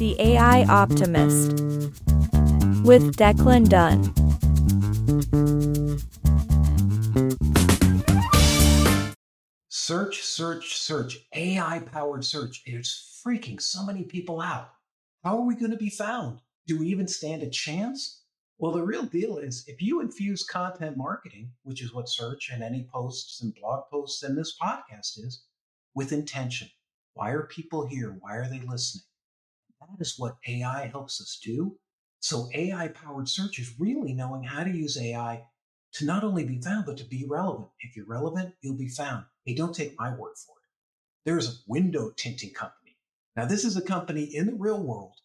The AI Optimist with Declan Dunn. Search, search, search, AI powered search. It's freaking so many people out. How are we going to be found? Do we even stand a chance? Well, the real deal is if you infuse content marketing, which is what search and any posts and blog posts and this podcast is, with intention. Why are people here? Why are they listening? That is what AI helps us do. So, AI powered search is really knowing how to use AI to not only be found, but to be relevant. If you're relevant, you'll be found. Hey, don't take my word for it. There's a window tinting company. Now, this is a company in the real world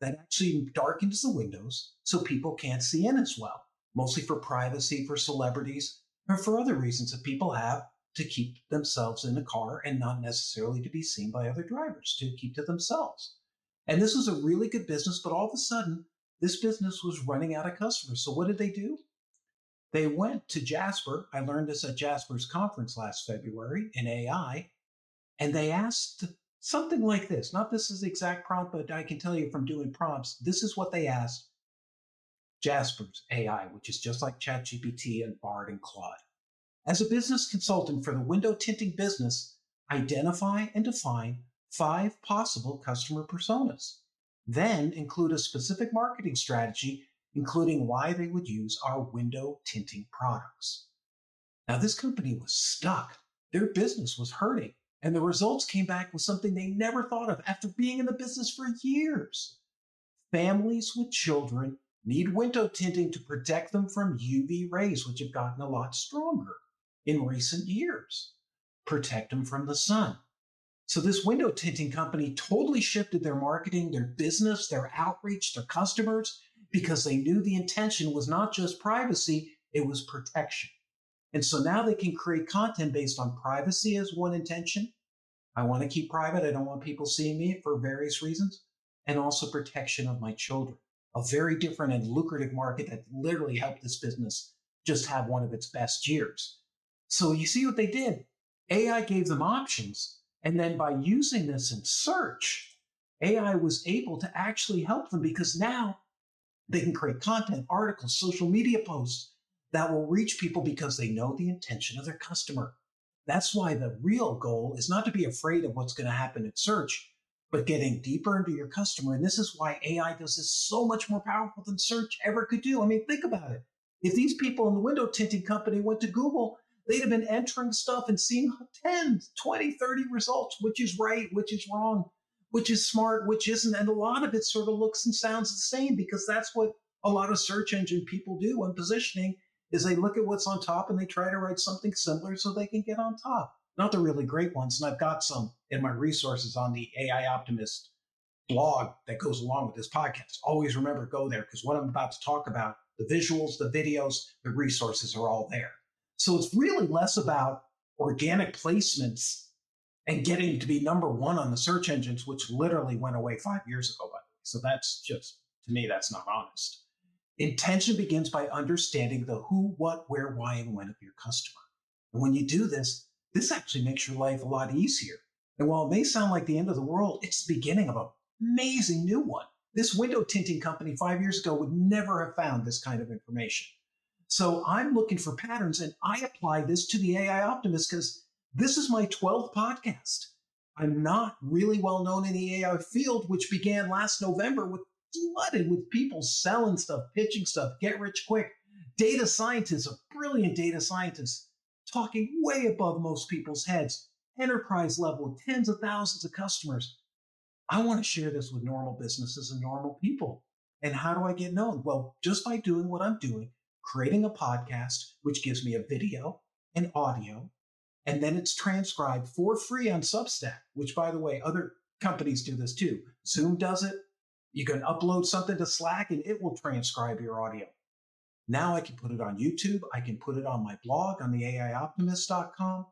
that actually darkens the windows so people can't see in as well, mostly for privacy, for celebrities, or for other reasons that people have to keep themselves in a car and not necessarily to be seen by other drivers, to keep to themselves. And this was a really good business, but all of a sudden, this business was running out of customers. So what did they do? They went to Jasper. I learned this at Jasper's conference last February in AI, and they asked something like this. Not this is the exact prompt, but I can tell you from doing prompts, this is what they asked Jasper's AI, which is just like ChatGPT and Bard and Claude. As a business consultant for the window tinting business, identify and define five possible customer personas. Then include a specific marketing strategy, including why they would use our window tinting products. Now, this company was stuck. Their business was hurting, and the results came back with something they never thought of after being in the business for years. Families with children need window tinting to protect them from UV rays, which have gotten a lot stronger in recent years. Protect them from the sun. So this window tinting company totally shifted their marketing, their business, their outreach, their customers, because they knew the intention was not just privacy, it was protection. And so now they can create content based on privacy as one intention. I want to keep private. I don't want people seeing me for various reasons. And also protection of my children. A very different and lucrative market that literally helped this business just have one of its best years. So you see what they did? AI gave them options and then by using this in search, AI was able to actually help them because now they can create content, articles, social media posts that will reach people because they know the intention of their customer. That's why the real goal is not to be afraid of what's going to happen in search, but getting deeper into your customer. And this is why AI does this so much more powerful than search ever could do. I mean, think about it. If these people in the window tinting company went to Google they'd have been entering stuff and seeing 10, 20, 30 results, which is right, which is wrong, which is smart, which isn't. And a lot of it sort of looks and sounds the same because that's what a lot of search engine people do when positioning is they look at what's on top and they try to write something similar so they can get on top. Not the really great ones. And I've got some in my resources on the AI Optimist blog that goes along with this podcast. Always remember, go there because what I'm about to talk about, the visuals, the videos, the resources are all there. So it's really less about organic placements and getting to be number one on the search engines, which literally went away five years ago, by the way. So that's just, to me, that's not honest. Intention begins by understanding the who, what, where, why, and when of your customer. And when you do this, this actually makes your life a lot easier. And while it may sound like the end of the world, it's the beginning of an amazing new one. This window tinting company five years ago would never have found this kind of information. So I'm looking for patterns and I apply this to the AI Optimist because this is my 12th podcast. I'm not really well known in the AI field, which began last November with flooded with people selling stuff, pitching stuff, get rich quick. Data scientists, a brilliant data scientist, talking way above most people's heads, enterprise level, tens of thousands of customers. I want to share this with normal businesses and normal people. And how do I get known? Well, just by doing what I'm doing creating a podcast, which gives me a video and audio, and then it's transcribed for free on Substack, which, by the way, other companies do this too. Zoom does it. You can upload something to Slack and it will transcribe your audio. Now I can put it on YouTube. I can put it on my blog on the AIoptimist.com.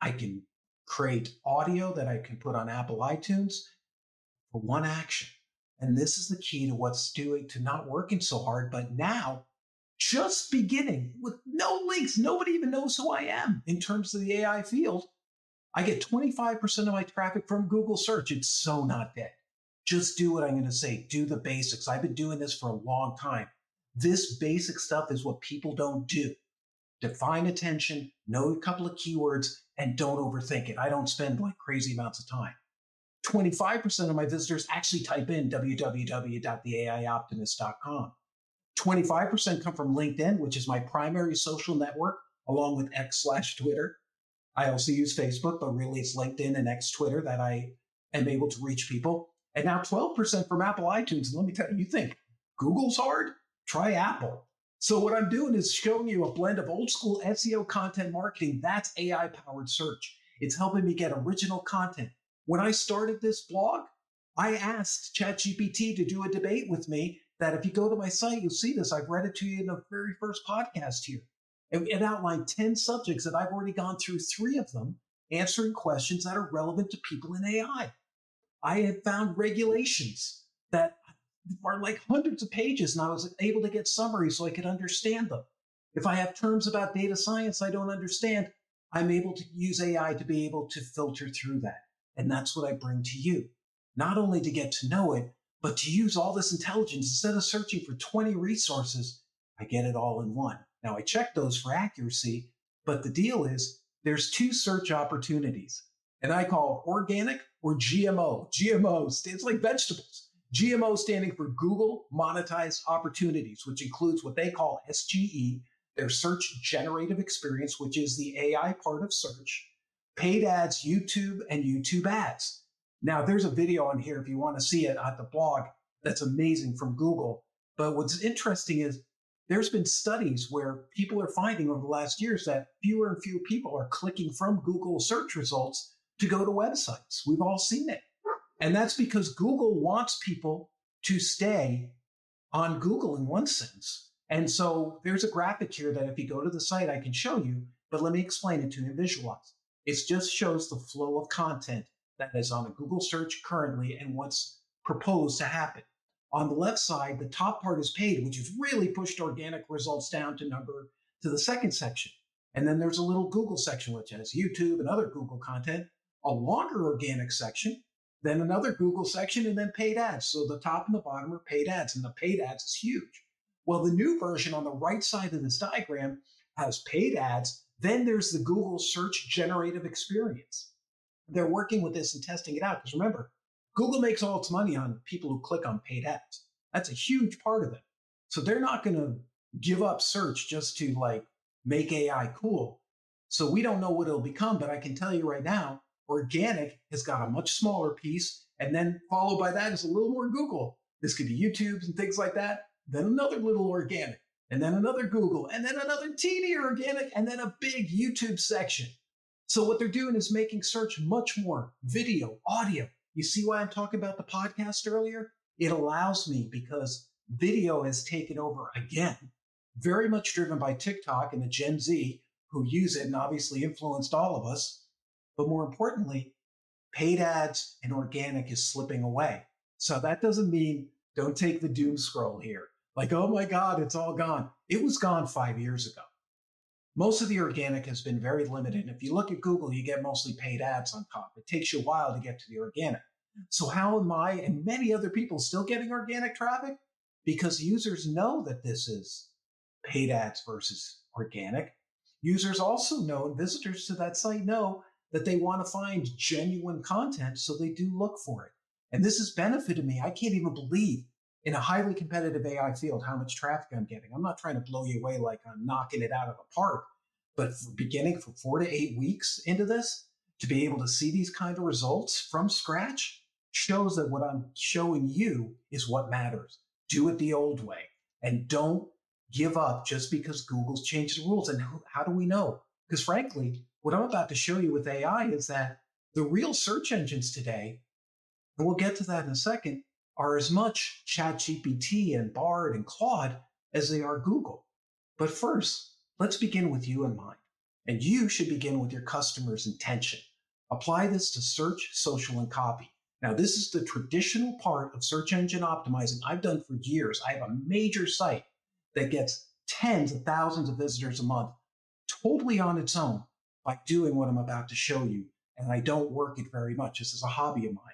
I can create audio that I can put on Apple iTunes for one action. And this is the key to what's doing to not working so hard, but now just beginning with no links. Nobody even knows who I am in terms of the AI field. I get 25% of my traffic from Google search. It's so not dead. just do what I'm going to say. Do the basics. I've been doing this for a long time. This basic stuff is what people don't do. Define attention, know a couple of keywords, and don't overthink it. I don't spend like crazy amounts of time. 25% of my visitors actually type in www.theaioptimist.com. 25% come from LinkedIn, which is my primary social network, along with X slash Twitter. I also use Facebook, but really it's LinkedIn and X Twitter that I am able to reach people. And now 12% from Apple iTunes. And let me tell you, you think Google's hard? Try Apple. So what I'm doing is showing you a blend of old school SEO content marketing. That's AI powered search. It's helping me get original content. When I started this blog, I asked ChatGPT to do a debate with me that if you go to my site, you'll see this. I've read it to you in the very first podcast here. It, it outlined 10 subjects that I've already gone through three of them, answering questions that are relevant to people in AI. I had found regulations that are like hundreds of pages, and I was able to get summaries so I could understand them. If I have terms about data science I don't understand, I'm able to use AI to be able to filter through that. And that's what I bring to you. Not only to get to know it, but to use all this intelligence instead of searching for 20 resources, I get it all in one. Now I check those for accuracy, but the deal is there's two search opportunities and I call organic or GMO. GMO stands like vegetables. GMO standing for Google Monetized Opportunities, which includes what they call SGE, their search generative experience, which is the AI part of search, paid ads, YouTube, and YouTube ads. Now, there's a video on here if you want to see it at the blog that's amazing from Google. But what's interesting is there's been studies where people are finding over the last years that fewer and fewer people are clicking from Google search results to go to websites. We've all seen it. And that's because Google wants people to stay on Google in one sense. And so there's a graphic here that if you go to the site, I can show you, but let me explain it to you and visualize. It just shows the flow of content that is on a Google search currently and what's proposed to happen. On the left side, the top part is paid, which has really pushed organic results down to number to the second section. And then there's a little Google section, which has YouTube and other Google content, a longer organic section, then another Google section, and then paid ads. So the top and the bottom are paid ads, and the paid ads is huge. Well, the new version on the right side of this diagram has paid ads. Then there's the Google search generative experience. They're working with this and testing it out. Because remember, Google makes all its money on people who click on paid ads. That's a huge part of it. So they're not going to give up search just to like make AI cool. So we don't know what it'll become, but I can tell you right now, organic has got a much smaller piece. And then followed by that is a little more Google. This could be YouTube and things like that. Then another little organic, and then another Google, and then another teeny organic, and then a big YouTube section. So what they're doing is making search much more video, audio. You see why I'm talking about the podcast earlier? It allows me because video has taken over again, very much driven by TikTok and the Gen Z who use it and obviously influenced all of us. But more importantly, paid ads and organic is slipping away. So that doesn't mean don't take the doom scroll here. Like, oh my God, it's all gone. It was gone five years ago. Most of the organic has been very limited. If you look at Google, you get mostly paid ads on top. It takes you a while to get to the organic. So, how am I and many other people still getting organic traffic? Because users know that this is paid ads versus organic. Users also know, and visitors to that site know that they want to find genuine content, so they do look for it. And this has benefited me. I can't even believe in a highly competitive AI field how much traffic I'm getting. I'm not trying to blow you away like I'm knocking it out of the park, but beginning for four to eight weeks into this, to be able to see these kind of results from scratch shows that what I'm showing you is what matters. Do it the old way and don't give up just because Google's changed the rules. And how do we know? Because frankly, what I'm about to show you with AI is that the real search engines today, and we'll get to that in a second, are as much ChatGPT and Bard and Claude as they are Google. But first, let's begin with you in mind. And you should begin with your customer's intention. Apply this to search, social, and copy. Now, this is the traditional part of search engine optimizing I've done for years. I have a major site that gets tens of thousands of visitors a month totally on its own by doing what I'm about to show you. And I don't work it very much. This is a hobby of mine.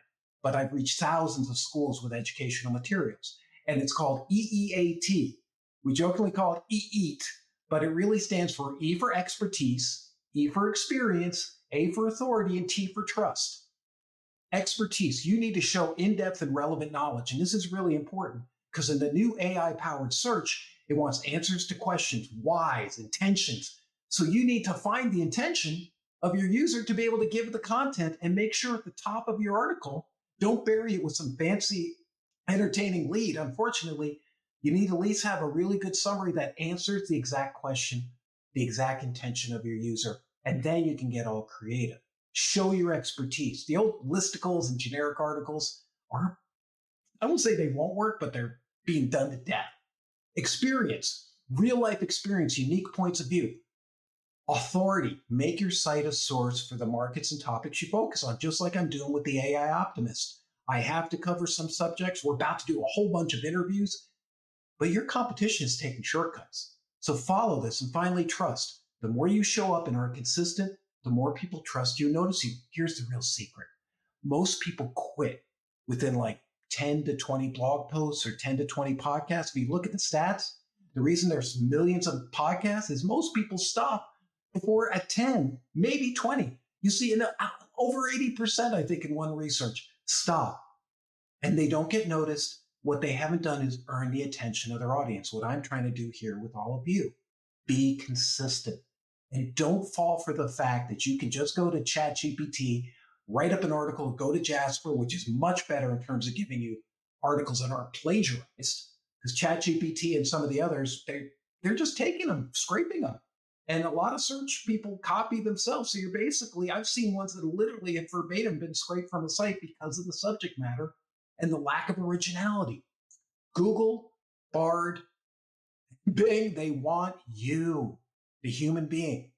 But I've reached thousands of schools with educational materials. And it's called EEAT. We jokingly call it EEAT, but it really stands for E for expertise, E for experience, A for authority, and T for trust. Expertise. You need to show in depth and relevant knowledge. And this is really important because in the new AI powered search, it wants answers to questions, whys, intentions. So you need to find the intention of your user to be able to give the content and make sure at the top of your article, don't bury it with some fancy, entertaining lead. Unfortunately, you need at least have a really good summary that answers the exact question, the exact intention of your user, and then you can get all creative. Show your expertise. The old listicles and generic articles are, I won't say they won't work, but they're being done to death. Experience, real life experience, unique points of view. Authority, make your site a source for the markets and topics you focus on, just like I'm doing with the AI Optimist. I have to cover some subjects. We're about to do a whole bunch of interviews, but your competition is taking shortcuts. So follow this and finally trust. The more you show up and are consistent, the more people trust you notice you. Here's the real secret. Most people quit within like 10 to 20 blog posts or 10 to 20 podcasts. If you look at the stats, the reason there's millions of podcasts is most people stop before at 10, maybe 20. You see, in, uh, over 80%, I think, in one research, stop. And they don't get noticed. What they haven't done is earn the attention of their audience. What I'm trying to do here with all of you, be consistent and don't fall for the fact that you can just go to ChatGPT write up an article, go to Jasper, which is much better in terms of giving you articles that aren't plagiarized. Because ChatGPT and some of the others, they they're just taking them, scraping them. And a lot of search people copy themselves. So you're basically, I've seen ones that literally have verbatim been scraped from a site because of the subject matter and the lack of originality. Google, Bard, Bing, they want you, the human being.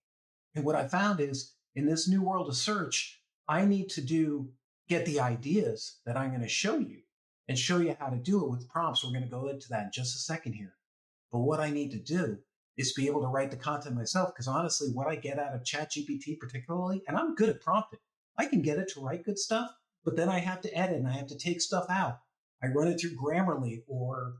And what I found is in this new world of search, I need to do get the ideas that I'm going to show you and show you how to do it with prompts. We're going to go into that in just a second here. But what I need to do is be able to write the content myself because honestly, what I get out of ChatGPT particularly, and I'm good at prompting, I can get it to write good stuff, but then I have to edit and I have to take stuff out. I run it through Grammarly or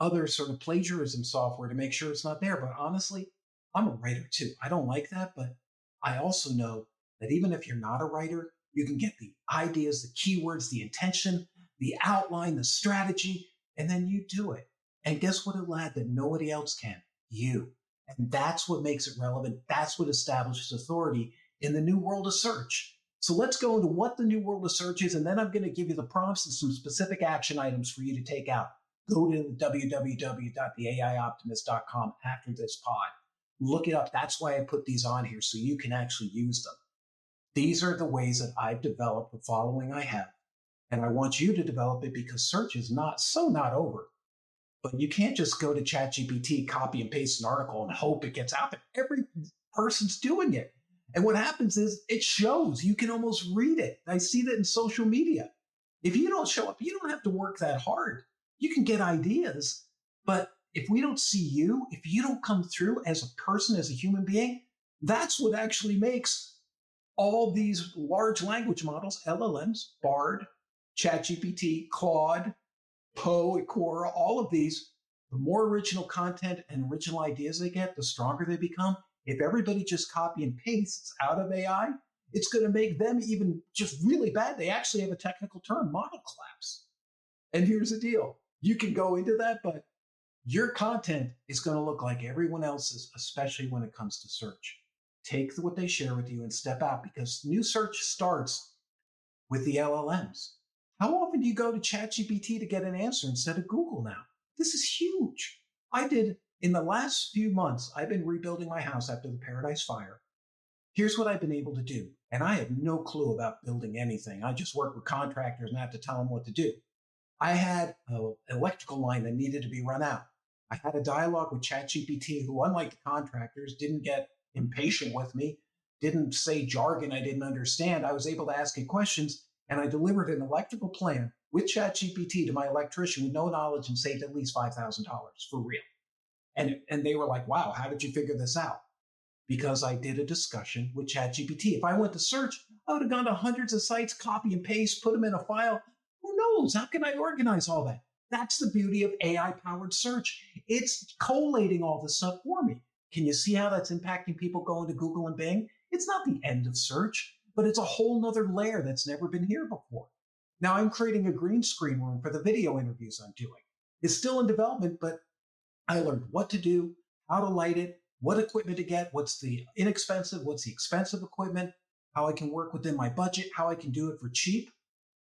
other sort of plagiarism software to make sure it's not there. But honestly, I'm a writer too. I don't like that, but I also know that even if you're not a writer, you can get the ideas, the keywords, the intention, the outline, the strategy, and then you do it. And guess what it'll add that nobody else can? You. And that's what makes it relevant. That's what establishes authority in the new world of search. So let's go into what the new world of search is, and then I'm going to give you the prompts and some specific action items for you to take out. Go to www.theaioptimist.com after this pod. Look it up. That's why I put these on here so you can actually use them. These are the ways that I've developed the following I have. And I want you to develop it because search is not so not over. But you can't just go to ChatGPT, copy and paste an article and hope it gets out there. Every person's doing it. And what happens is it shows. You can almost read it. I see that in social media. If you don't show up, you don't have to work that hard. You can get ideas. But if we don't see you, if you don't come through as a person, as a human being, that's what actually makes all these large language models, LLMs, BARD, ChatGPT, Claude, Poe, Quora, all of these, the more original content and original ideas they get, the stronger they become. If everybody just copy and pastes out of AI, it's going to make them even just really bad. They actually have a technical term, model collapse. And here's the deal you can go into that, but your content is going to look like everyone else's, especially when it comes to search take what they share with you and step out because new search starts with the LLMs. How often do you go to ChatGPT to get an answer instead of Google now? This is huge. I did in the last few months, I've been rebuilding my house after the Paradise Fire. Here's what I've been able to do. And I have no clue about building anything. I just work with contractors and I have to tell them what to do. I had an electrical line that needed to be run out. I had a dialogue with ChatGPT, who, unlike the contractors, didn't get impatient with me, didn't say jargon I didn't understand. I was able to ask it questions and I delivered an electrical plan with ChatGPT to my electrician with no knowledge and saved at least $5,000 for real. And, and they were like, wow, how did you figure this out? because I did a discussion with ChatGPT. If I went to search, I would have gone to hundreds of sites, copy and paste, put them in a file. Who knows? How can I organize all that? That's the beauty of AI powered search. It's collating all this stuff for me. Can you see how that's impacting people going to Google and Bing? It's not the end of search, but it's a whole nother layer that's never been here before. Now I'm creating a green screen room for the video interviews I'm doing. It's still in development, but I learned what to do, how to light it, what equipment to get, what's the inexpensive, what's the expensive equipment, how I can work within my budget, how I can do it for cheap.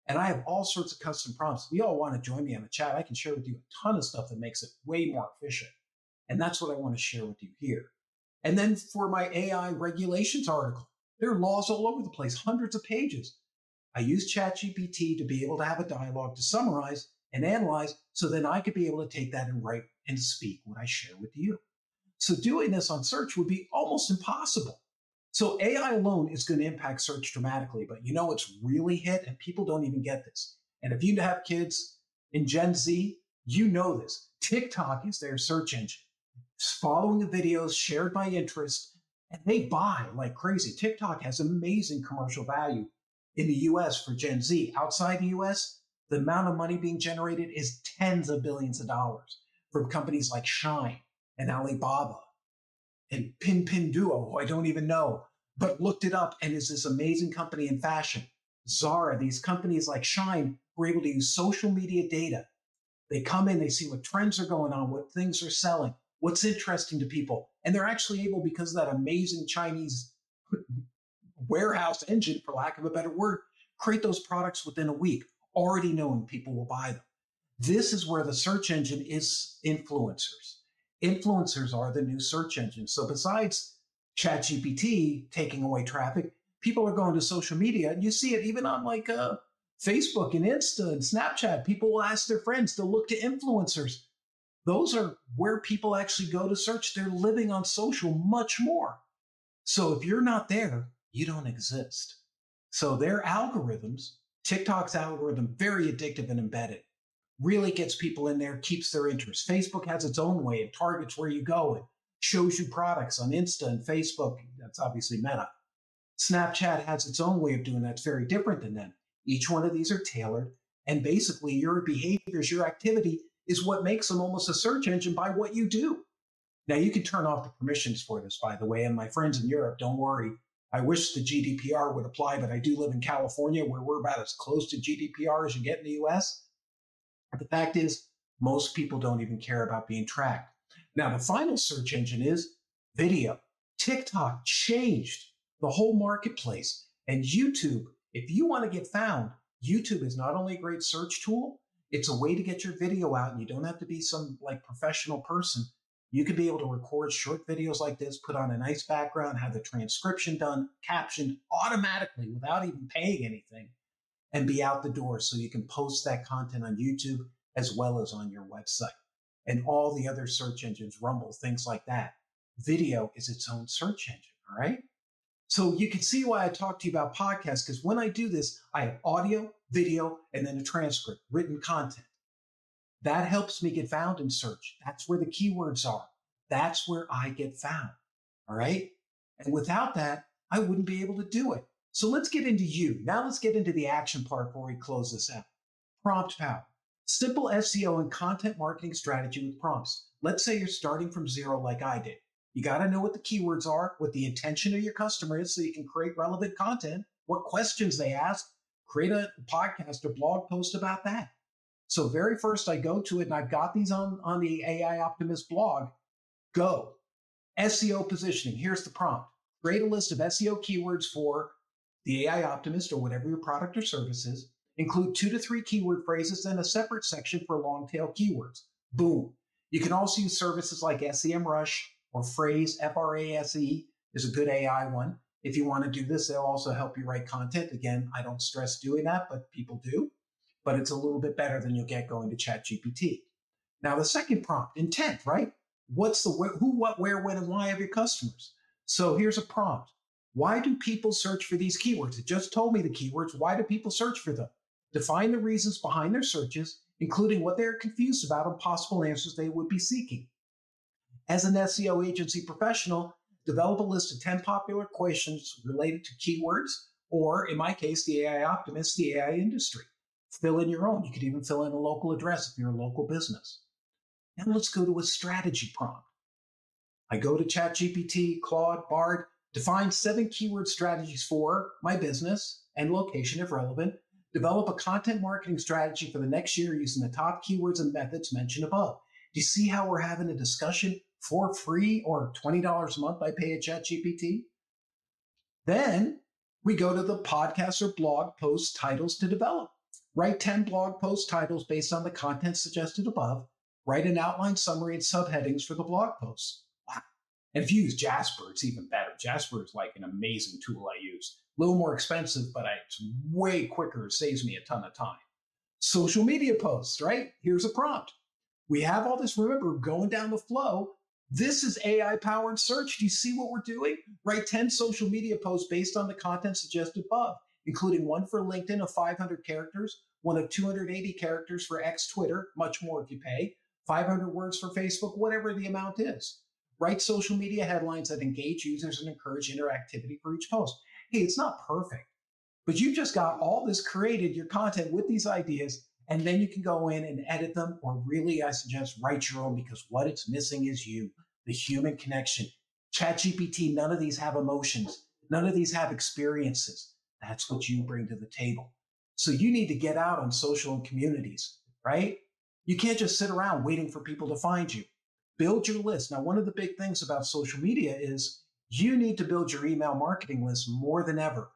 And I have all sorts of custom prompts. If you all want to join me on the chat, I can share with you a ton of stuff that makes it way more efficient. And that's what I want to share with you here. And then for my AI regulations article, there are laws all over the place, hundreds of pages. I use ChatGPT to be able to have a dialogue to summarize and analyze so then I could be able to take that and write and speak what I share with you. So doing this on search would be almost impossible. So AI alone is going to impact search dramatically, but you know it's really hit and people don't even get this. And if you have kids in Gen Z, you know this. TikTok is their search engine following the videos shared by interest, and they buy like crazy. TikTok has amazing commercial value in the US for Gen Z. Outside the US, the amount of money being generated is tens of billions of dollars from companies like Shein and Alibaba and pin Pinduoduo, who I don't even know, but looked it up and is this amazing company in fashion. Zara, these companies like Shein were able to use social media data. They come in, they see what trends are going on, what things are selling, what's interesting to people. And they're actually able, because of that amazing Chinese warehouse engine, for lack of a better word, create those products within a week, already knowing people will buy them. This is where the search engine is influencers. Influencers are the new search engine. So besides ChatGPT taking away traffic, people are going to social media. And you see it even on like uh, Facebook and Insta and Snapchat. People will ask their friends to look to influencers those are where people actually go to search. They're living on social much more. So if you're not there, you don't exist. So their algorithms, TikTok's algorithm, very addictive and embedded, really gets people in there, keeps their interest. Facebook has its own way. It targets where you go. It shows you products on Insta and Facebook. That's obviously Meta. Snapchat has its own way of doing that. It's very different than them. Each one of these are tailored. And basically, your behaviors, your activity is what makes them almost a search engine by what you do. Now, you can turn off the permissions for this, by the way. And my friends in Europe, don't worry. I wish the GDPR would apply, but I do live in California where we're about as close to GDPR as you get in the US. But the fact is, most people don't even care about being tracked. Now, the final search engine is video. TikTok changed the whole marketplace. And YouTube, if you want to get found, YouTube is not only a great search tool, it's a way to get your video out and you don't have to be some like professional person. You could be able to record short videos like this, put on a nice background, have the transcription done, captioned automatically without even paying anything, and be out the door so you can post that content on YouTube as well as on your website. And all the other search engines, Rumble, things like that. Video is its own search engine, all right? So you can see why I talk to you about podcasts because when I do this, I have audio, video, and then a transcript, written content. That helps me get found in search. That's where the keywords are. That's where I get found. All right. And without that, I wouldn't be able to do it. So let's get into you. Now let's get into the action part before we close this out. Prompt power. Simple SEO and content marketing strategy with prompts. Let's say you're starting from zero like I did. You got to know what the keywords are, what the intention of your customer is so you can create relevant content, what questions they ask, create a podcast or blog post about that. So very first I go to it and I've got these on, on the AI Optimist blog. Go. SEO positioning. Here's the prompt. Create a list of SEO keywords for the AI Optimist or whatever your product or service is. Include two to three keyword phrases, then a separate section for long tail keywords. Boom. You can also use services like SEMrush or Frase, F R A S E is a good AI one. If you want to do this, they'll also help you write content. Again, I don't stress doing that, but people do. But it's a little bit better than you'll get going to ChatGPT. Now, the second prompt, intent, right? What's the who, what, where, when, and why of your customers? So here's a prompt. Why do people search for these keywords? It just told me the keywords. Why do people search for them? Define the reasons behind their searches, including what they're confused about and possible answers they would be seeking. As an SEO agency professional, develop a list of 10 popular questions related to keywords, or in my case, the AI optimist, the AI industry. Fill in your own. You could even fill in a local address if you're a local business. Now let's go to a strategy prompt. I go to ChatGPT, Claude, Bard, define seven keyword strategies for my business and location if relevant, develop a content marketing strategy for the next year using the top keywords and methods mentioned above. Do you see how we're having a discussion for free or $20 a month I pay a ChatGPT? Then we go to the podcast or blog post titles to develop. Write 10 blog post titles based on the content suggested above. Write an outline summary and subheadings for the blog posts. Wow. And if you use Jasper, it's even better. Jasper is like an amazing tool I use. A little more expensive, but it's way quicker. It saves me a ton of time. Social media posts, right? Here's a prompt. We have all this, remember, going down the flow. This is AI powered search. Do you see what we're doing? Write 10 social media posts based on the content suggested above, including one for LinkedIn of 500 characters, one of 280 characters for X Twitter, much more if you pay, 500 words for Facebook, whatever the amount is. Write social media headlines that engage users and encourage interactivity for each post. Hey, it's not perfect, but you've just got all this created, your content with these ideas, and then you can go in and edit them, or really, I suggest write your own because what it's missing is you, the human connection. ChatGPT, none of these have emotions, none of these have experiences. That's what you bring to the table. So you need to get out on social and communities, right? You can't just sit around waiting for people to find you. Build your list. Now, one of the big things about social media is you need to build your email marketing list more than ever.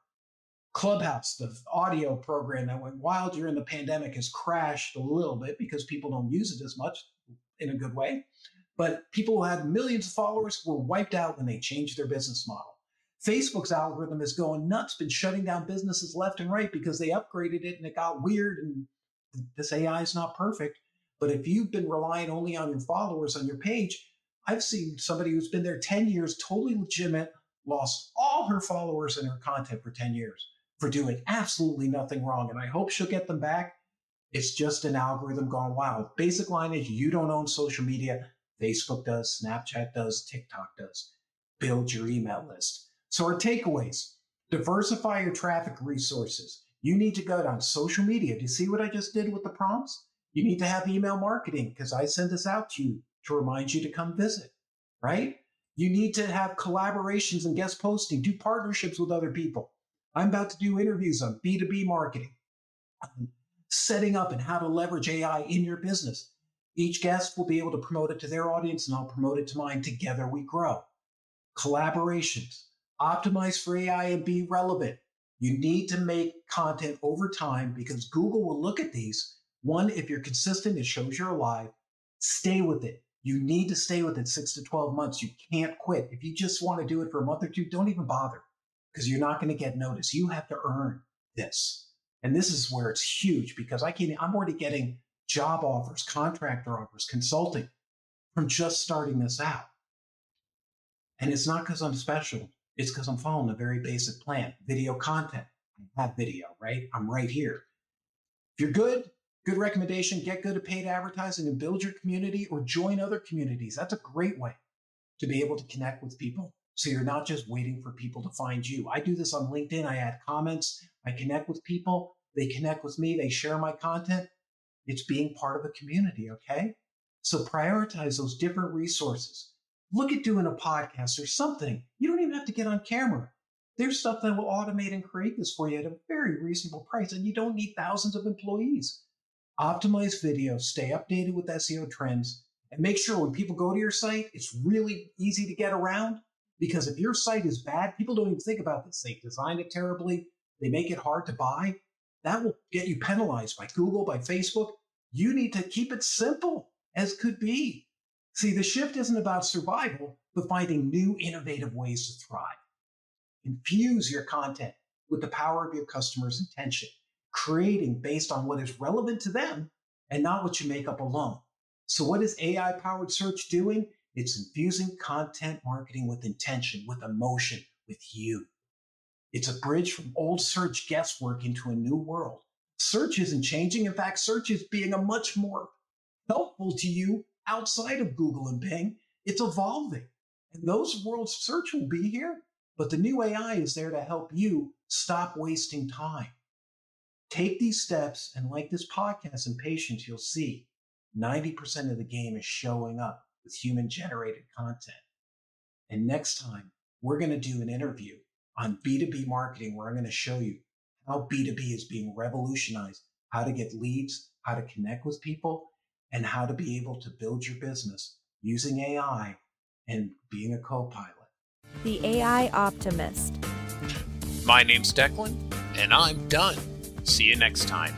Clubhouse, the audio program that went wild during the pandemic, has crashed a little bit because people don't use it as much in a good way. But people who had millions of followers were wiped out when they changed their business model. Facebook's algorithm is going nuts, been shutting down businesses left and right because they upgraded it and it got weird. And this AI is not perfect. But if you've been relying only on your followers on your page, I've seen somebody who's been there 10 years, totally legitimate, lost all her followers and her content for 10 years for doing absolutely nothing wrong. And I hope she'll get them back. It's just an algorithm gone wild. Basic line is you don't own social media. Facebook does, Snapchat does, TikTok does. Build your email list. So, our takeaways diversify your traffic resources. You need to go down social media. Do you see what I just did with the prompts? You need to have email marketing because I send this out to you to remind you to come visit, right? You need to have collaborations and guest posting, do partnerships with other people. I'm about to do interviews on B2B marketing, um, setting up and how to leverage AI in your business. Each guest will be able to promote it to their audience and I'll promote it to mine. Together we grow. Collaborations, optimize for AI and be relevant. You need to make content over time because Google will look at these. One, if you're consistent, it shows you're alive. Stay with it. You need to stay with it six to 12 months. You can't quit. If you just want to do it for a month or two, don't even bother because you're not going to get noticed. You have to earn this. And this is where it's huge because I can I'm already getting job offers, contractor offers, consulting from just starting this out. And it's not because I'm special. It's because I'm following a very basic plan. Video content. I have video, right? I'm right here. If you're good, good recommendation, get good at paid advertising and build your community or join other communities. That's a great way to be able to connect with people so you're not just waiting for people to find you. I do this on LinkedIn. I add comments. I connect with people. They connect with me. They share my content. It's being part of a community. Okay. So prioritize those different resources. Look at doing a podcast or something. You don't even have to get on camera. There's stuff that will automate and create this for you at a very reasonable price, and you don't need thousands of employees. Optimize video, stay updated with SEO trends, and make sure when people go to your site, it's really easy to get around because if your site is bad, people don't even think about this. They design it terribly, they make it hard to buy. That will get you penalized by Google, by Facebook. You need to keep it simple as could be. See, the shift isn't about survival, but finding new innovative ways to thrive. Infuse your content with the power of your customer's intention, creating based on what is relevant to them and not what you make up alone. So, what is AI powered search doing? It's infusing content marketing with intention, with emotion, with you. It's a bridge from old search guesswork into a new world. Search isn't changing. In fact, search is being a much more helpful to you outside of Google and Bing. It's evolving. And those world's search will be here, but the new AI is there to help you stop wasting time. Take these steps, and like this podcast and patience, you'll see 90% of the game is showing up with human generated content. And next time, we're going to do an interview on B2B marketing where I'm going to show you how B2B is being revolutionized, how to get leads, how to connect with people, and how to be able to build your business using AI and being a co pilot. The AI Optimist. My name's Declan, and I'm done. See you next time.